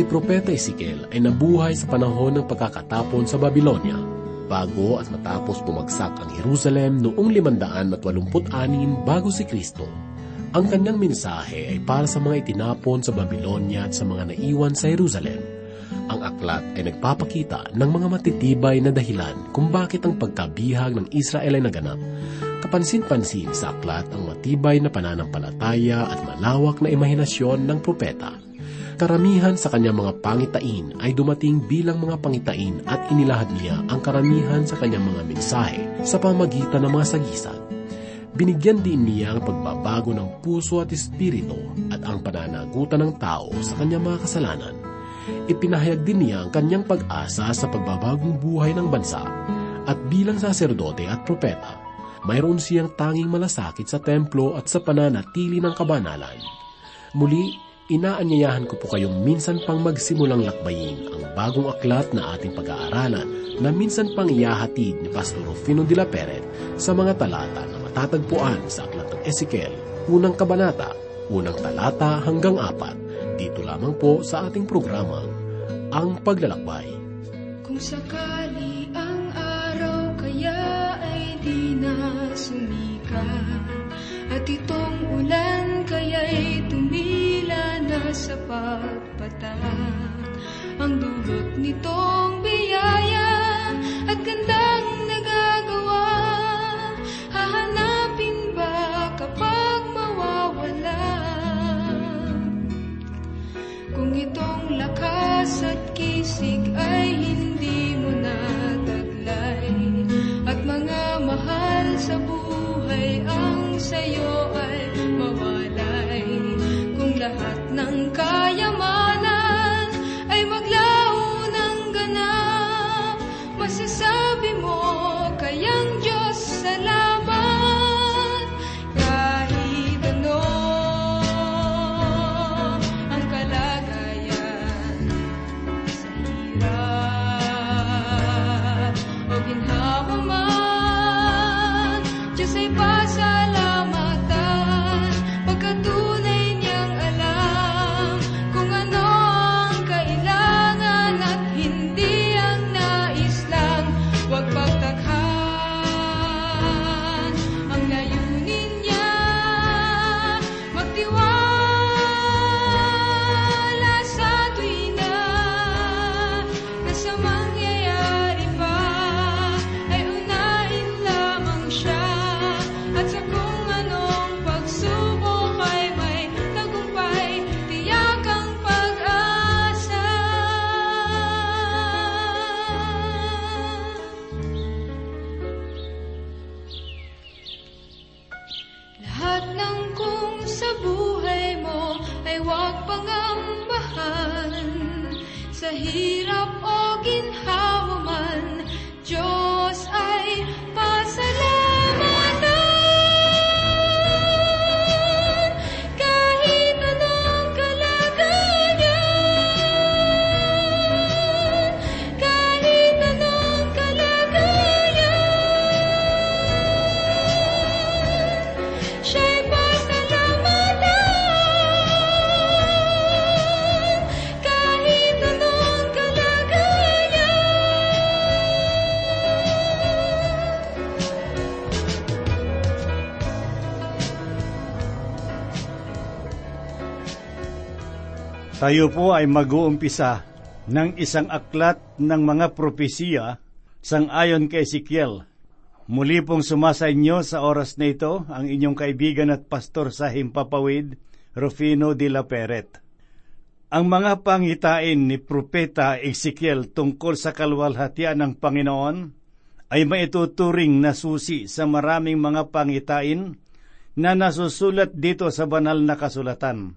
Si Propeta Ezekiel ay nabuhay sa panahon ng pagkakatapon sa Babylonia, bago at matapos bumagsak ang Jerusalem noong 586 bago si Kristo. Ang kanyang mensahe ay para sa mga itinapon sa Babylonia at sa mga naiwan sa Jerusalem. Ang aklat ay nagpapakita ng mga matitibay na dahilan kung bakit ang pagkabihag ng Israel ay naganap Kapansin-pansin sa aklat ang matibay na pananampalataya at malawak na imahinasyon ng propeta. Karamihan sa kanyang mga pangitain ay dumating bilang mga pangitain at inilahad niya ang karamihan sa kanyang mga mensahe sa pamagitan ng mga sagisag. Binigyan din niya ang pagbabago ng puso at espiritu at ang pananagutan ng tao sa kanyang mga kasalanan. Ipinahayag din niya ang kanyang pag-asa sa pagbabagong buhay ng bansa at bilang saserdote at propeta mayroon siyang tanging malasakit sa templo at sa pananatili ng kabanalan. Muli, inaanyayahan ko po kayong minsan pang magsimulang lakbayin ang bagong aklat na ating pag-aaralan na minsan pang iyahatid ni Pastor Rufino de la Peret sa mga talata na matatagpuan sa aklat ng Ezekiel, unang kabanata, unang talata hanggang apat. Dito lamang po sa ating programa, Ang Paglalakbay. Kung sakali ang araw kaya sumika At itong ulan kaya'y tumila na sa pagpatak Ang dulot nitong biyaya at gandang nagagawa. Hahanapin ba kapag mawawala? Kung itong lakas at kisig ay hindi mo na at mga mahal sa buhay ang sayo ङ्कायम् Tayo po ay mag-uumpisa ng isang aklat ng mga propesiya sang-ayon kay Ezekiel. Muli pong sumasa inyo sa oras na ito ang inyong kaibigan at pastor sa Himpapawid, Rufino de la Peret. Ang mga pangitain ni Propeta Ezekiel tungkol sa kalwalhatian ng Panginoon ay maituturing na susi sa maraming mga pangitain na nasusulat dito sa banal na kasulatan.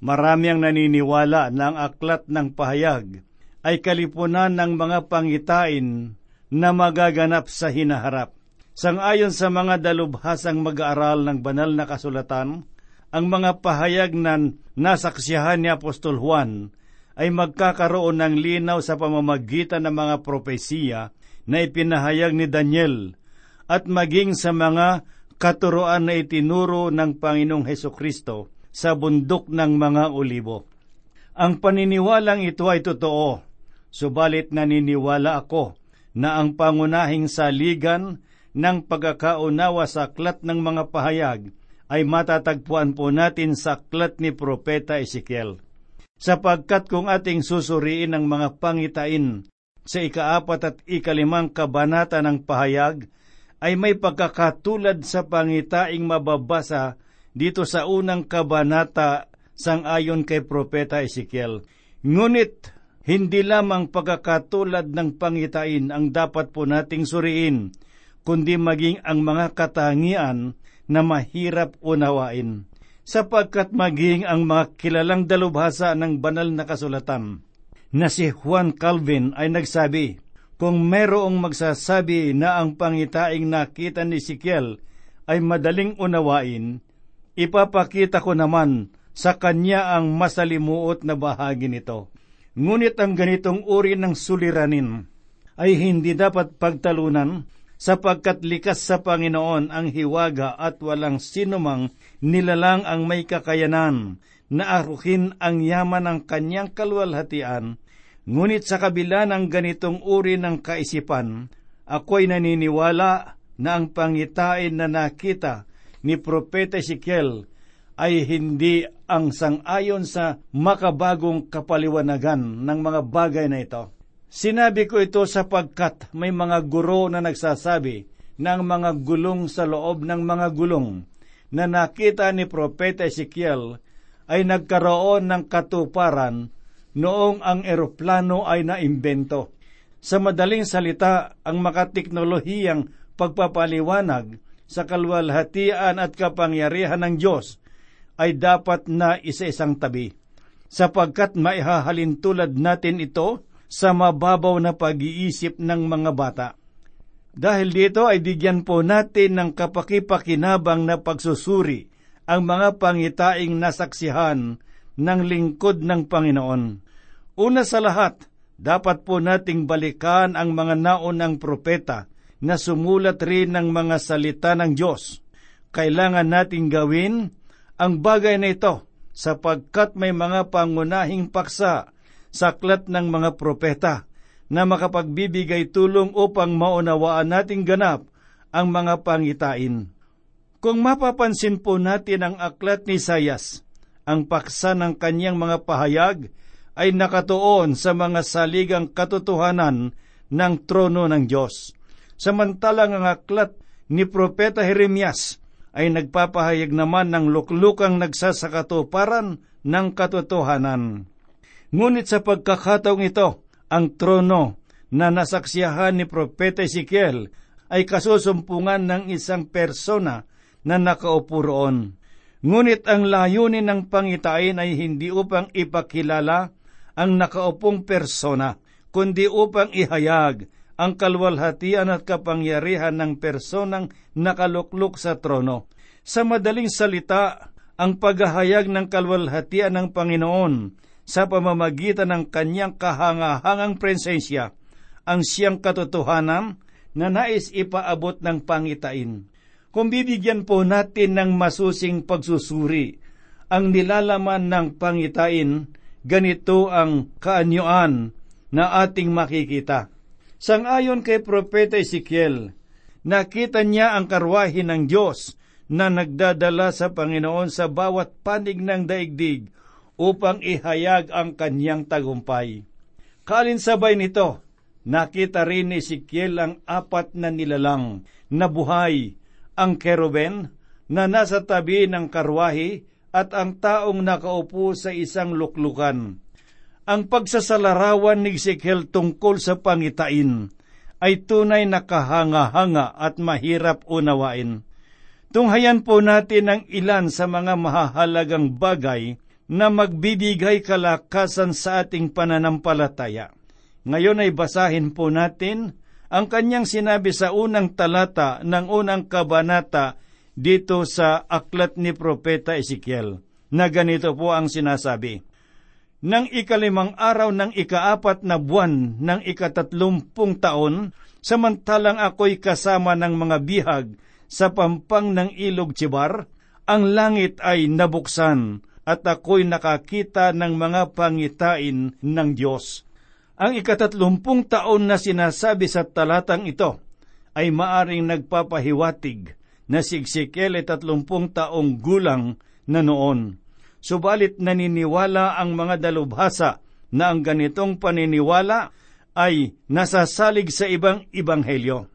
Marami ang naniniwala na ang aklat ng pahayag ay kalipunan ng mga pangitain na magaganap sa hinaharap. Sangayon sa mga dalubhasang mag-aaral ng banal na kasulatan, ang mga pahayag na nasaksiyahan ni Apostol Juan ay magkakaroon ng linaw sa pamamagitan ng mga propesiya na ipinahayag ni Daniel at maging sa mga katuroan na itinuro ng Panginoong Heso Kristo sa bundok ng mga olibo. Ang paniniwalang ito ay totoo, subalit naniniwala ako na ang pangunahing saligan ng pagkakaunawa sa aklat ng mga pahayag ay matatagpuan po natin sa aklat ni Propeta Ezekiel. Sapagkat kung ating susuriin ang mga pangitain sa ikaapat at ikalimang kabanata ng pahayag, ay may pagkakatulad sa pangitaing mababasa dito sa unang kabanata sang ayon kay Propeta Ezekiel. Ngunit hindi lamang pagkakatulad ng pangitain ang dapat po nating suriin, kundi maging ang mga katangian na mahirap unawain, sapagkat maging ang mga kilalang dalubhasa ng banal na kasulatan na si Juan Calvin ay nagsabi, kung merong magsasabi na ang pangitaing nakita ni Sikiel ay madaling unawain, ipapakita ko naman sa kanya ang masalimuot na bahagi nito. Ngunit ang ganitong uri ng suliranin ay hindi dapat pagtalunan sapagkat likas sa Panginoon ang hiwaga at walang sinumang nilalang ang may kakayanan na aruhin ang yaman ng kanyang kalwalhatian Ngunit sa kabila ng ganitong uri ng kaisipan, ako'y naniniwala na ang pangitain na nakita ni Propeta Ezekiel ay hindi ang sangayon sa makabagong kapaliwanagan ng mga bagay na ito. Sinabi ko ito sapagkat may mga guro na nagsasabi ng mga gulong sa loob ng mga gulong na nakita ni Propeta Ezekiel ay nagkaroon ng katuparan noong ang eroplano ay naimbento. Sa madaling salita, ang makateknolohiyang pagpapaliwanag sa kalwalhatian at kapangyarihan ng Diyos ay dapat na isa-isang tabi, sapagkat maihahalin tulad natin ito sa mababaw na pag-iisip ng mga bata. Dahil dito ay digyan po natin ng kapakipakinabang na pagsusuri ang mga pangitaing nasaksihan ng lingkod ng Panginoon. Una sa lahat, dapat po nating balikan ang mga naunang propeta na sumulat rin ng mga salita ng Diyos. Kailangan nating gawin ang bagay na ito sapagkat may mga pangunahing paksa sa aklat ng mga propeta na makapagbibigay tulong upang maunawaan nating ganap ang mga pangitain. Kung mapapansin po natin ang aklat ni Sayas, ang paksa ng kanyang mga pahayag ay nakatuon sa mga saligang katotohanan ng trono ng Diyos. Samantalang ang aklat ni Propeta Jeremias ay nagpapahayag naman ng luklukang nagsasakatuparan ng katotohanan. Ngunit sa pagkakataong ito, ang trono na nasaksiyahan ni Propeta Ezekiel ay kasusumpungan ng isang persona na nakaupo roon. Ngunit ang layunin ng pangitain ay hindi upang ipakilala ang nakaupong persona, kundi upang ihayag ang kalwalhatian at kapangyarihan ng personang nakaluklok sa trono. Sa madaling salita, ang paghahayag ng kalwalhatian ng Panginoon sa pamamagitan ng kanyang kahangahangang presensya ang siyang katotohanan na nais ipaabot ng pangitain. Kung bibigyan po natin ng masusing pagsusuri ang nilalaman ng pangitain, ganito ang kaanyuan na ating makikita. Sangayon kay Propeta Ezekiel, nakita niya ang karwahe ng Diyos na nagdadala sa Panginoon sa bawat panig ng daigdig upang ihayag ang kanyang tagumpay. Kalinsabay nito, nakita rin ni Ezekiel ang apat na nilalang na buhay ang keruben na nasa tabi ng karwahi at ang taong nakaupo sa isang luklukan. Ang pagsasalarawan ni Ezekiel tungkol sa pangitain ay tunay na kahanga-hanga at mahirap unawain. Tunghayan po natin ang ilan sa mga mahahalagang bagay na magbibigay kalakasan sa ating pananampalataya. Ngayon ay basahin po natin ang kanyang sinabi sa unang talata ng unang kabanata dito sa aklat ni Propeta Ezekiel, na ganito po ang sinasabi. Nang ikalimang araw ng ikaapat na buwan ng ikatatlumpung taon, samantalang ako'y kasama ng mga bihag sa pampang ng ilog Chibar, ang langit ay nabuksan at ako'y nakakita ng mga pangitain ng Diyos. Ang ikatatlumpung taon na sinasabi sa talatang ito ay maaring nagpapahiwatig na si Ezekiel ay tatlumpung taong gulang na noon. Subalit naniniwala ang mga dalubhasa na ang ganitong paniniwala ay nasasalig sa ibang ibanghelyo.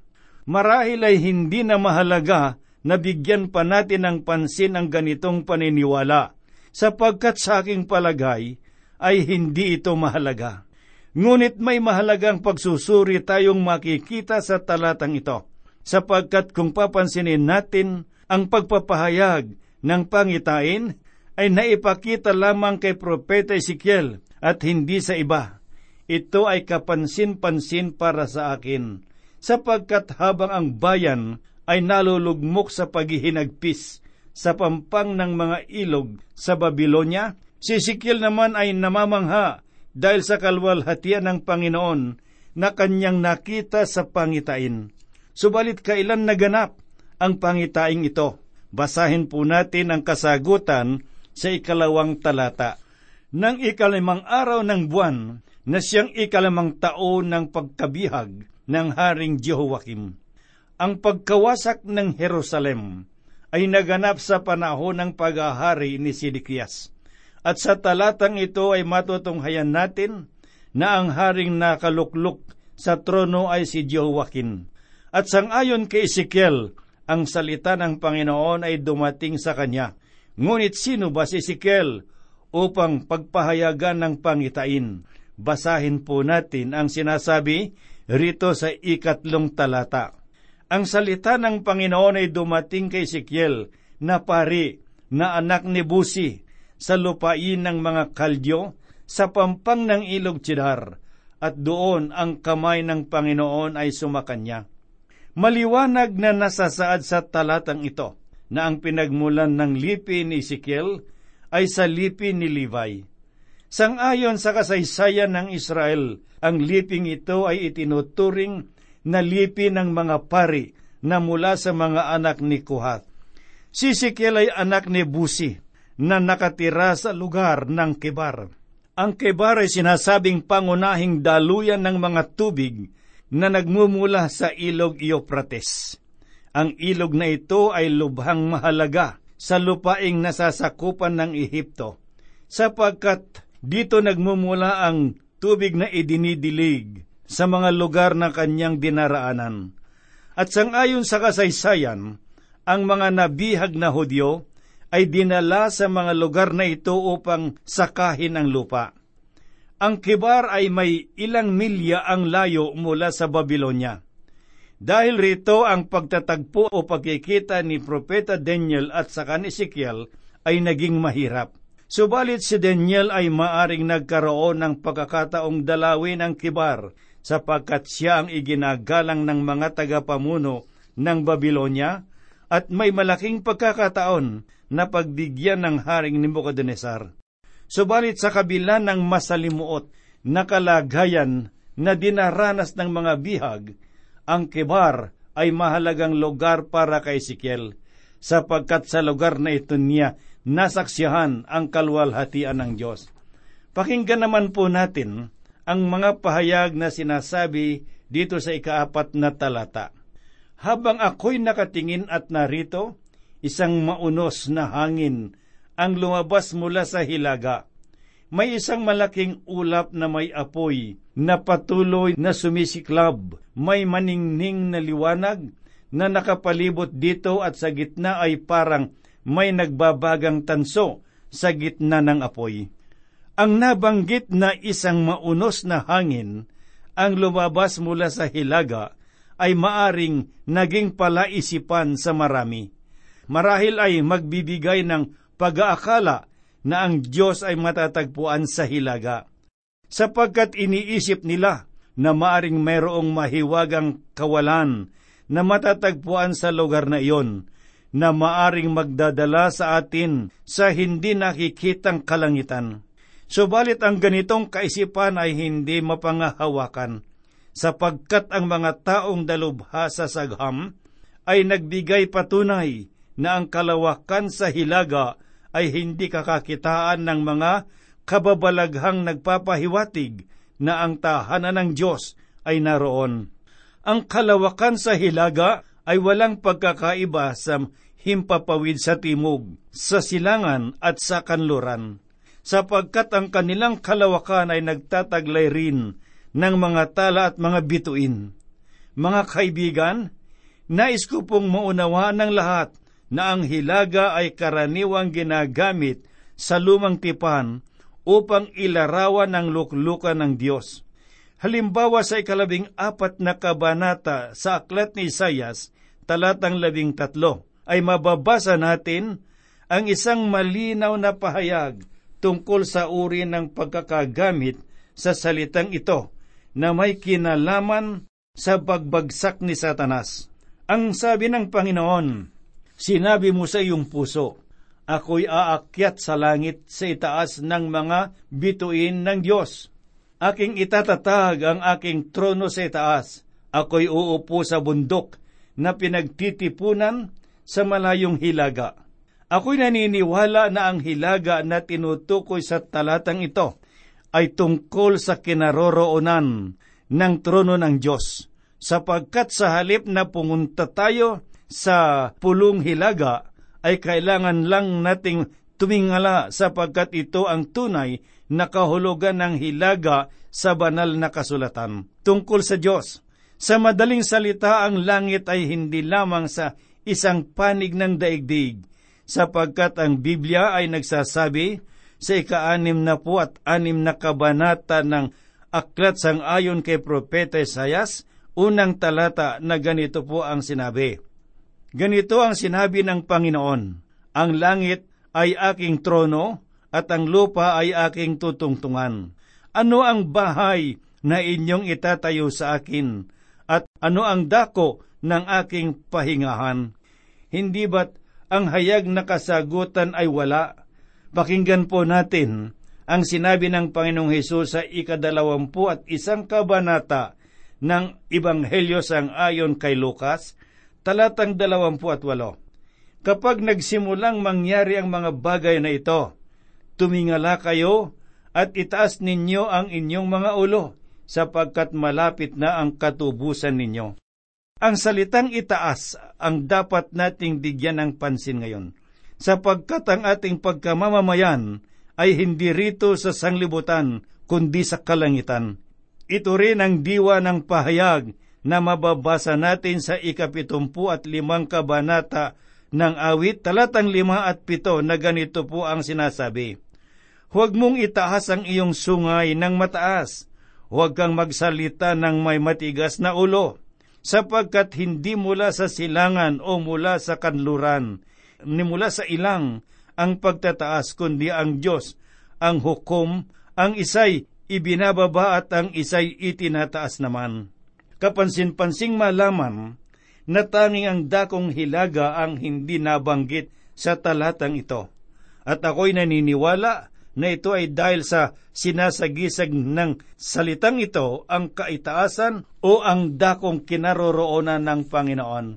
Marahil ay hindi na mahalaga na bigyan pa natin ng pansin ang ganitong paniniwala, sapagkat sa aking palagay ay hindi ito mahalaga. Ngunit may mahalagang pagsusuri tayong makikita sa talatang ito sapagkat kung papansinin natin ang pagpapahayag ng pangitain ay naipakita lamang kay Propeta Ezekiel at hindi sa iba. Ito ay kapansin-pansin para sa akin, sapagkat habang ang bayan ay nalulugmok sa paghihinagpis sa pampang ng mga ilog sa Babylonia, si Ezekiel naman ay namamangha dahil sa kalwalhatian ng Panginoon na kanyang nakita sa pangitain. Subalit kailan naganap ang pangitaing ito? Basahin po natin ang kasagutan sa ikalawang talata. Nang ikalimang araw ng buwan, na siyang ikalimang taon ng pagkabihag ng Haring Jehoiakim. Ang pagkawasak ng Jerusalem ay naganap sa panahon ng paghahari ni Sidikias. At sa talatang ito ay matutunghayan natin na ang haring nakalukluk sa trono ay si Jehoiakim. At sangayon kay Ezekiel, ang salita ng Panginoon ay dumating sa kanya. Ngunit sino ba si Ezekiel upang pagpahayagan ng pangitain? Basahin po natin ang sinasabi rito sa ikatlong talata. Ang salita ng Panginoon ay dumating kay Ezekiel na pari na anak ni Busi sa lupain ng mga kaldyo sa pampang ng ilog Chidar at doon ang kamay ng Panginoon ay sumakanya. Maliwanag na nasasaad sa talatang ito na ang pinagmulan ng lipi ni Ezekiel ay sa lipi ni Levi. Sangayon sa kasaysayan ng Israel, ang liping ito ay itinuturing na lipi ng mga pari na mula sa mga anak ni Kuhat. Si Ezekiel ay anak ni Busi na nakatira sa lugar ng Kebar. Ang Kebar ay sinasabing pangunahing daluyan ng mga tubig na nagmumula sa ilog Euphrates. Ang ilog na ito ay lubhang mahalaga sa lupaing nasasakupan ng Ehipto, sapagkat dito nagmumula ang tubig na idinidilig sa mga lugar na kanyang dinaraanan. At sangayon sa kasaysayan, ang mga nabihag na Hudyo ay dinala sa mga lugar na ito upang sakahin ang lupa. Ang kibar ay may ilang milya ang layo mula sa Babylonia. Dahil rito ang pagtatagpo o pagkikita ni Propeta Daniel at saka ni Ezekiel ay naging mahirap. Subalit si Daniel ay maaring nagkaroon ng pagkakataong dalawin ang kibar sapagkat siya ang iginagalang ng mga tagapamuno ng Babylonia at may malaking pagkakataon na pagbigyan ng haring ni Nebuchadnezzar. Subalit sa kabila ng masalimuot na kalagayan na dinaranas ng mga bihag, ang Kebar ay mahalagang lugar para kay Ezekiel, sapagkat sa lugar na ito niya nasaksihan ang kalwalhatian ng Diyos. Pakinggan naman po natin ang mga pahayag na sinasabi dito sa ikaapat na talata. Habang ako'y nakatingin at narito, isang maunos na hangin ang lumabas mula sa hilaga. May isang malaking ulap na may apoy na patuloy na sumisiklab. May maningning na liwanag na nakapalibot dito at sa gitna ay parang may nagbabagang tanso sa gitna ng apoy. Ang nabanggit na isang maunos na hangin ang lumabas mula sa hilaga ay maaring naging palaisipan sa marami. Marahil ay magbibigay ng pag-aakala na ang Diyos ay matatagpuan sa hilaga, sapagkat iniisip nila na maaring mayroong mahiwagang kawalan na matatagpuan sa lugar na iyon, na maaring magdadala sa atin sa hindi nakikitang kalangitan. Subalit ang ganitong kaisipan ay hindi mapangahawakan, sapagkat ang mga taong dalubha sa sagham ay nagbigay patunay na ang kalawakan sa hilaga ay hindi kakakitaan ng mga kababalaghang nagpapahiwatig na ang tahanan ng Diyos ay naroon. Ang kalawakan sa hilaga ay walang pagkakaiba sa himpapawid sa timog, sa silangan at sa kanluran, sapagkat ang kanilang kalawakan ay nagtataglay rin ng mga tala at mga bituin. Mga kaibigan, nais ko pong maunawaan ng lahat na ang hilaga ay karaniwang ginagamit sa lumang tipan upang ilarawan ang luklukan ng Diyos. Halimbawa sa ikalabing apat na kabanata sa aklat ni Isayas, talatang labing tatlo, ay mababasa natin ang isang malinaw na pahayag tungkol sa uri ng pagkakagamit sa salitang ito na may kinalaman sa pagbagsak ni Satanas. Ang sabi ng Panginoon, Sinabi mo sa iyong puso, Ako'y aakyat sa langit sa itaas ng mga bituin ng Diyos. Aking itatatag ang aking trono sa itaas. Ako'y uupo sa bundok na pinagtitipunan sa malayong hilaga. Ako'y naniniwala na ang hilaga na tinutukoy sa talatang ito ay tungkol sa kinaroroonan ng trono ng Diyos, sapagkat sa halip na pumunta tayo sa pulong hilaga, ay kailangan lang nating tumingala sapagkat ito ang tunay na kahulugan ng hilaga sa banal na kasulatan tungkol sa Diyos. Sa madaling salita, ang langit ay hindi lamang sa isang panig ng daigdig, sapagkat ang Biblia ay nagsasabi sa ika-anim na po at anim na kabanata ng Aklat sang ayon kay Propeta Isayas, unang talata na ganito po ang sinabi. Ganito ang sinabi ng Panginoon, Ang langit ay aking trono at ang lupa ay aking tutungtungan. Ano ang bahay na inyong itatayo sa akin at ano ang dako ng aking pahingahan. Hindi ba't ang hayag na kasagutan ay wala? Pakinggan po natin ang sinabi ng Panginoong Hesus sa ikadalawampu at isang kabanata ng Ibanghelyo sang ayon kay Lukas, talatang dalawampu at walo. Kapag nagsimulang mangyari ang mga bagay na ito, tumingala kayo at itaas ninyo ang inyong mga ulo, sapagkat malapit na ang katubusan ninyo. Ang salitang itaas ang dapat nating bigyan ng pansin ngayon, sapagkat ang ating pagkamamamayan ay hindi rito sa sanglibutan, kundi sa kalangitan. Ito rin ang diwa ng pahayag na mababasa natin sa ikapitumpu at limang kabanata ng awit, talatang lima at pito na ganito po ang sinasabi. Huwag mong itaas ang iyong sungay ng mataas, huwag kang magsalita ng may matigas na ulo, sapagkat hindi mula sa silangan o mula sa kanluran, ni mula sa ilang ang pagtataas, kundi ang Diyos, ang hukom, ang isay ibinababa at ang isay itinataas naman. Kapansin-pansing malaman na tanging ang dakong hilaga ang hindi nabanggit sa talatang ito. At ako'y naniniwala na ito ay dahil sa sinasagisag ng salitang ito ang kaitaasan o ang dakong kinaroroonan ng Panginoon.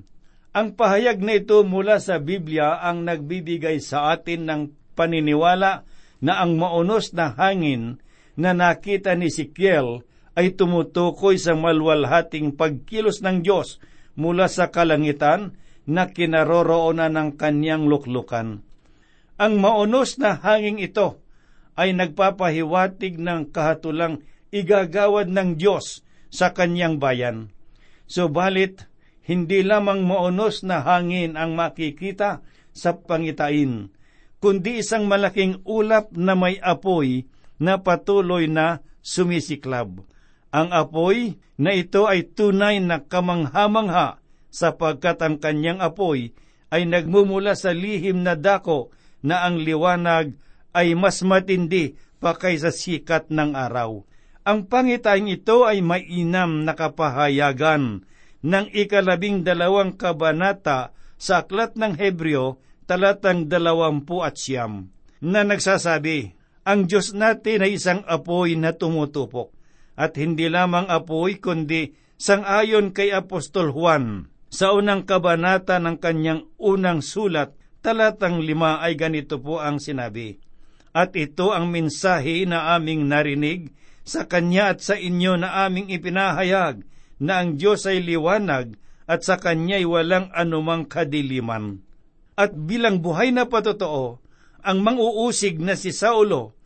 Ang pahayag na ito mula sa Biblia ang nagbibigay sa atin ng paniniwala na ang maunos na hangin na nakita ni Sikiel ay tumutukoy sa malwalhating pagkilos ng Diyos mula sa kalangitan na kinaroroonan ng kanyang luklukan. Ang maunos na hanging ito ay nagpapahiwatig ng kahatulang igagawad ng Diyos sa kanyang bayan. Subalit, hindi lamang maunos na hangin ang makikita sa pangitain, kundi isang malaking ulap na may apoy na patuloy na sumisiklab. Ang apoy na ito ay tunay na kamanghamangha sapagkat ang kanyang apoy ay nagmumula sa lihim na dako na ang liwanag ay mas matindi pa kaysa sikat ng araw. Ang pangitaing ito ay mainam na kapahayagan ng ikalabing dalawang kabanata sa Aklat ng Hebreo, talatang dalawampu at siyam, na nagsasabi, Ang Diyos natin ay isang apoy na tumutupok, at hindi lamang apoy kundi sangayon kay Apostol Juan sa unang kabanata ng kanyang unang sulat, talatang lima ay ganito po ang sinabi, At ito ang mensahe na aming narinig sa Kanya at sa inyo na aming ipinahayag, na ang Diyos ay liwanag at sa Kanya'y walang anumang kadiliman. At bilang buhay na patotoo, ang manguusig na si Saulo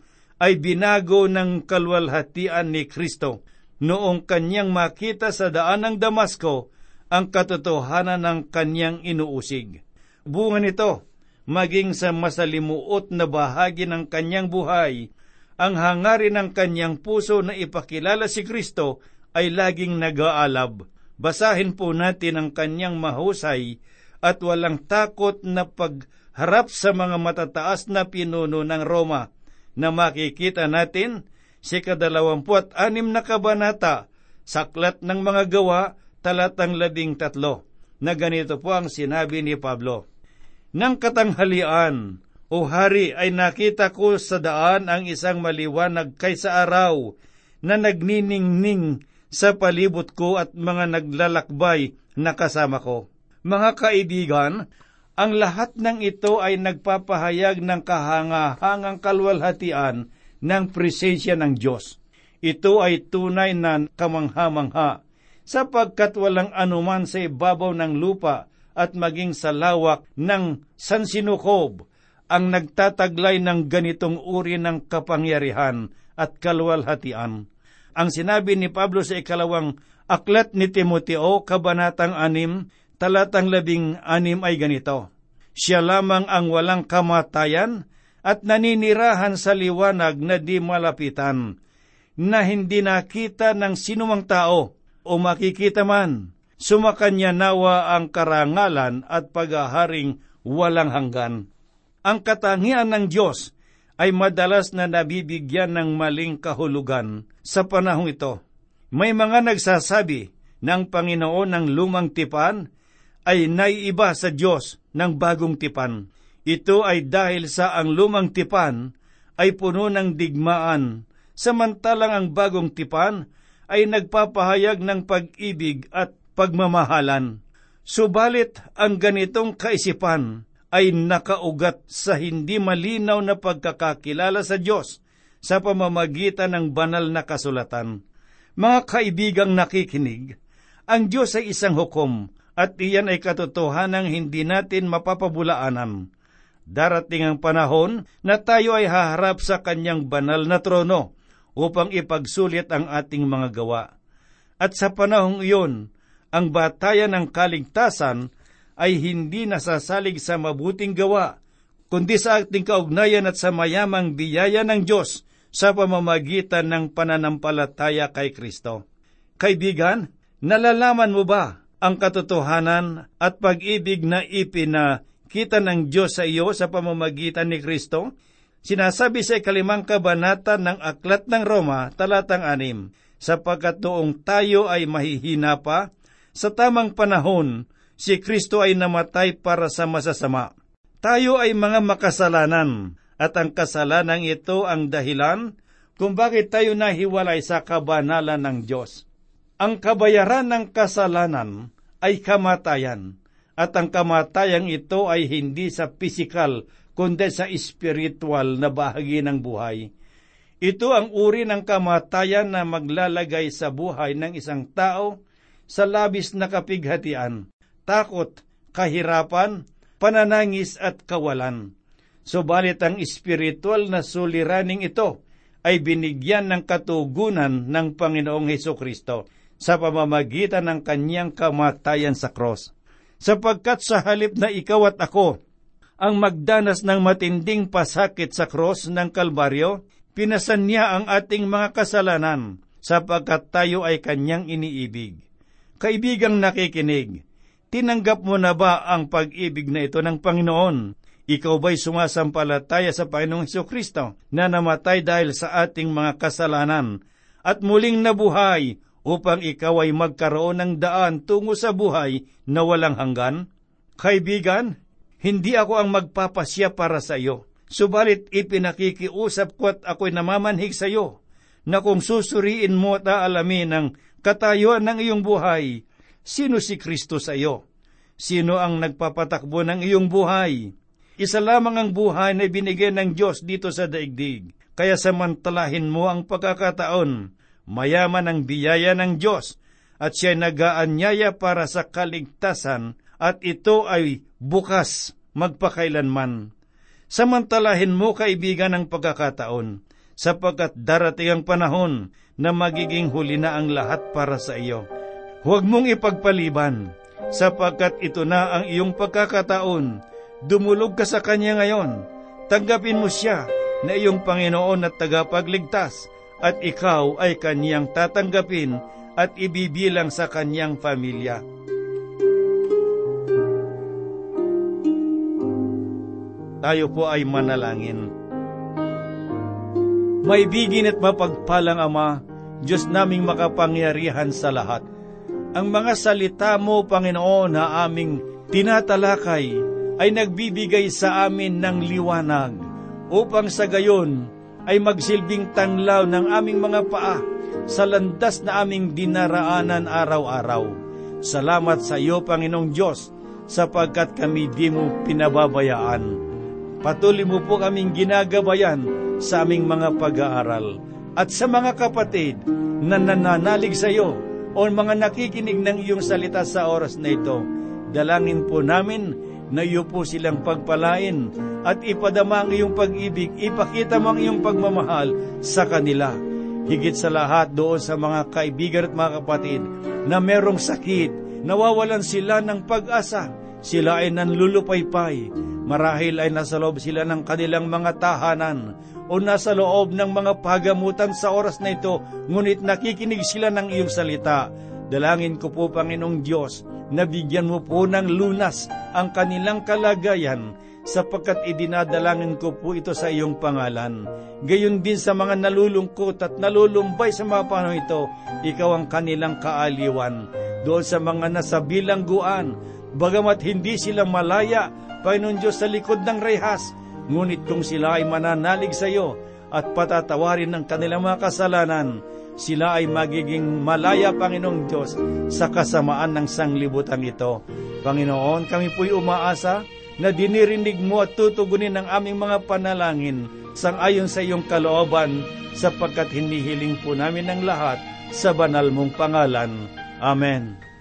ay binago ng kalwalhatian ni Kristo noong kanyang makita sa daan ng Damasco ang katotohanan ng kanyang inuusig. Bunga nito, maging sa masalimuot na bahagi ng kanyang buhay, ang hangarin ng kanyang puso na ipakilala si Kristo ay laging nag-aalab. Basahin po natin ang kanyang mahusay at walang takot na pagharap sa mga matataas na pinuno ng Roma na makikita natin si kadalawampuat anim na kabanata saklat ng mga gawa talatang labing tatlo, na ganito po ang sinabi ni Pablo. Nang katanghalian, o hari, ay nakita ko sa daan ang isang maliwanag kaysa araw na nagniningning sa palibot ko at mga naglalakbay na kasama ko. Mga kaibigan, ang lahat ng ito ay nagpapahayag ng kahangahangang kalwalhatian ng presensya ng Diyos. Ito ay tunay na kamangha-mangha sapagkat walang anuman sa ibabaw ng lupa at maging sa lawak ng sansinukob ang nagtataglay ng ganitong uri ng kapangyarihan at kalwalhatian. Ang sinabi ni Pablo sa ikalawang aklat ni Timoteo, Kabanatang anim, talatang labing anim ay ganito, Siya lamang ang walang kamatayan at naninirahan sa liwanag na di malapitan, na hindi nakita ng sinumang tao o makikita man, sumakanya nawa ang karangalan at paghaharing walang hanggan. Ang katangian ng Diyos ay madalas na nabibigyan ng maling kahulugan sa panahong ito. May mga nagsasabi ng Panginoon ng lumang tipan ay naiiba sa Diyos ng bagong tipan. Ito ay dahil sa ang lumang tipan ay puno ng digmaan, samantalang ang bagong tipan ay nagpapahayag ng pag-ibig at pagmamahalan. Subalit ang ganitong kaisipan ay nakaugat sa hindi malinaw na pagkakakilala sa Diyos sa pamamagitan ng banal na kasulatan. Mga kaibigang nakikinig, ang Diyos ay isang hukom at iyan ay katotohanang hindi natin mapapabulaanan. Darating ang panahon na tayo ay haharap sa kanyang banal na trono upang ipagsulit ang ating mga gawa. At sa panahong iyon, ang batayan ng kaligtasan ay hindi nasasalig sa mabuting gawa, kundi sa ating kaugnayan at sa mayamang biyaya ng Diyos sa pamamagitan ng pananampalataya kay Kristo. Kaibigan, nalalaman mo ba ang katotohanan at pag-ibig na ipinakita ng Diyos sa iyo sa pamamagitan ni Kristo? Sinasabi sa ikalimang kabanata ng Aklat ng Roma, talatang anim, sapagkat noong tayo ay mahihina pa, sa tamang panahon, si Kristo ay namatay para sa masasama. Tayo ay mga makasalanan, at ang kasalanan ito ang dahilan kung bakit tayo nahiwalay sa kabanalan ng Diyos. Ang kabayaran ng kasalanan ay kamatayan, at ang kamatayan ito ay hindi sa pisikal kundi sa espiritual na bahagi ng buhay. Ito ang uri ng kamatayan na maglalagay sa buhay ng isang tao sa labis na kapighatian, takot, kahirapan, pananangis at kawalan. Subalit ang espiritual na suliraning ito ay binigyan ng katugunan ng Panginoong Heso Kristo sa pamamagitan ng kanyang kamatayan sa cross. Sapagkat sa halip na ikaw at ako ang magdanas ng matinding pasakit sa cross ng Kalbaryo, pinasan niya ang ating mga kasalanan sapagkat tayo ay kanyang iniibig. Kaibigang nakikinig, tinanggap mo na ba ang pag-ibig na ito ng Panginoon? Ikaw ba'y sumasampalataya sa Panginoong Heso Kristo na namatay dahil sa ating mga kasalanan at muling nabuhay upang ikaw ay magkaroon ng daan tungo sa buhay na walang hanggan? Kaibigan, hindi ako ang magpapasya para sa iyo. Subalit ipinakikiusap ko at ako'y namamanhig sa iyo, na kung susuriin mo at aalamin ang katayuan ng iyong buhay, sino si Kristo sa iyo? Sino ang nagpapatakbo ng iyong buhay? Isa lamang ang buhay na binigay ng Diyos dito sa daigdig. Kaya samantalahin mo ang pagkakataon. Mayaman ang biyaya ng Diyos at siya nagaanyaya para sa kaligtasan at ito ay bukas magpakailanman. Samantalahin mo kaibigan ang pagkakataon sapagkat darating ang panahon na magiging huli na ang lahat para sa iyo. Huwag mong ipagpaliban sapagkat ito na ang iyong pagkakataon. Dumulog ka sa Kanya ngayon. Tanggapin mo siya na iyong Panginoon at tagapagligtas at ikaw ay Kanyang tatanggapin at ibibilang sa Kanyang pamilya. Tayo po ay manalangin. May bigin at mapagpalang Ama, Diyos naming makapangyarihan sa lahat. Ang mga salita mo, Panginoon, na aming tinatalakay ay nagbibigay sa amin ng liwanag upang sa gayon ay magsilbing tanglaw ng aming mga paa sa landas na aming dinaraanan araw-araw. Salamat sa iyo, Panginoong Diyos, sapagkat kami di mo pinababayaan. Patuloy mo po kaming ginagabayan sa aming mga pag-aaral at sa mga kapatid na nananalig sa iyo o mga nakikinig ng iyong salita sa oras na ito. Dalangin po namin na iyo po silang pagpalain at ipadama ang iyong pag-ibig, ipakita mo ang iyong pagmamahal sa kanila. Higit sa lahat doon sa mga kaibigan at mga kapatid na merong sakit, nawawalan sila ng pag-asa, sila ay nanlulupaypay, Marahil ay nasa loob sila ng kanilang mga tahanan o nasa loob ng mga pagamutan sa oras na ito, ngunit nakikinig sila ng iyong salita. Dalangin ko po, Panginoong Diyos, na bigyan mo po ng lunas ang kanilang kalagayan sapagkat idinadalangin ko po ito sa iyong pangalan. Gayon din sa mga nalulungkot at nalulumbay sa mga panahon ito, ikaw ang kanilang kaaliwan. Doon sa mga nasa bilangguan, bagamat hindi sila malaya Panginoon Diyos, sa likod ng rehas, ngunit kung sila ay mananalig sa iyo at patatawarin ng kanilang mga kasalanan, sila ay magiging malaya, Panginoong Diyos, sa kasamaan ng sanglibutan ito. Panginoon, kami po'y umaasa na dinirinig mo at tutugunin ang aming mga panalangin sang ayon sa iyong kalooban sapagkat hinihiling po namin ang lahat sa banal mong pangalan. Amen.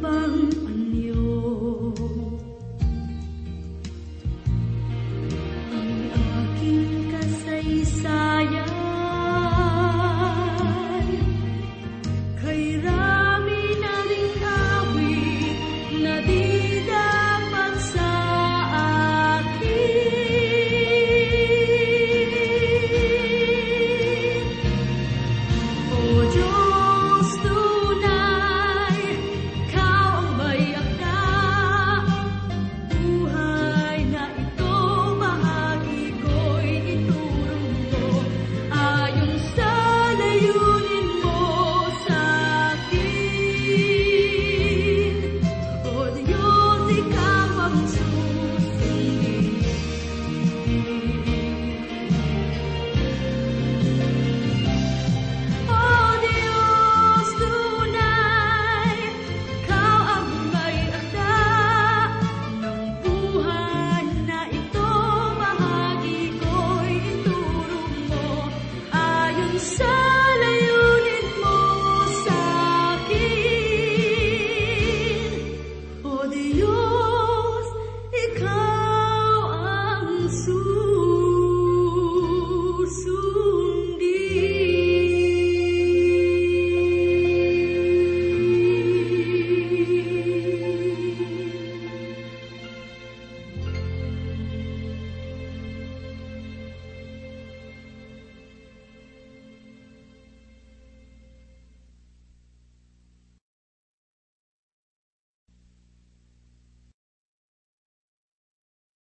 帮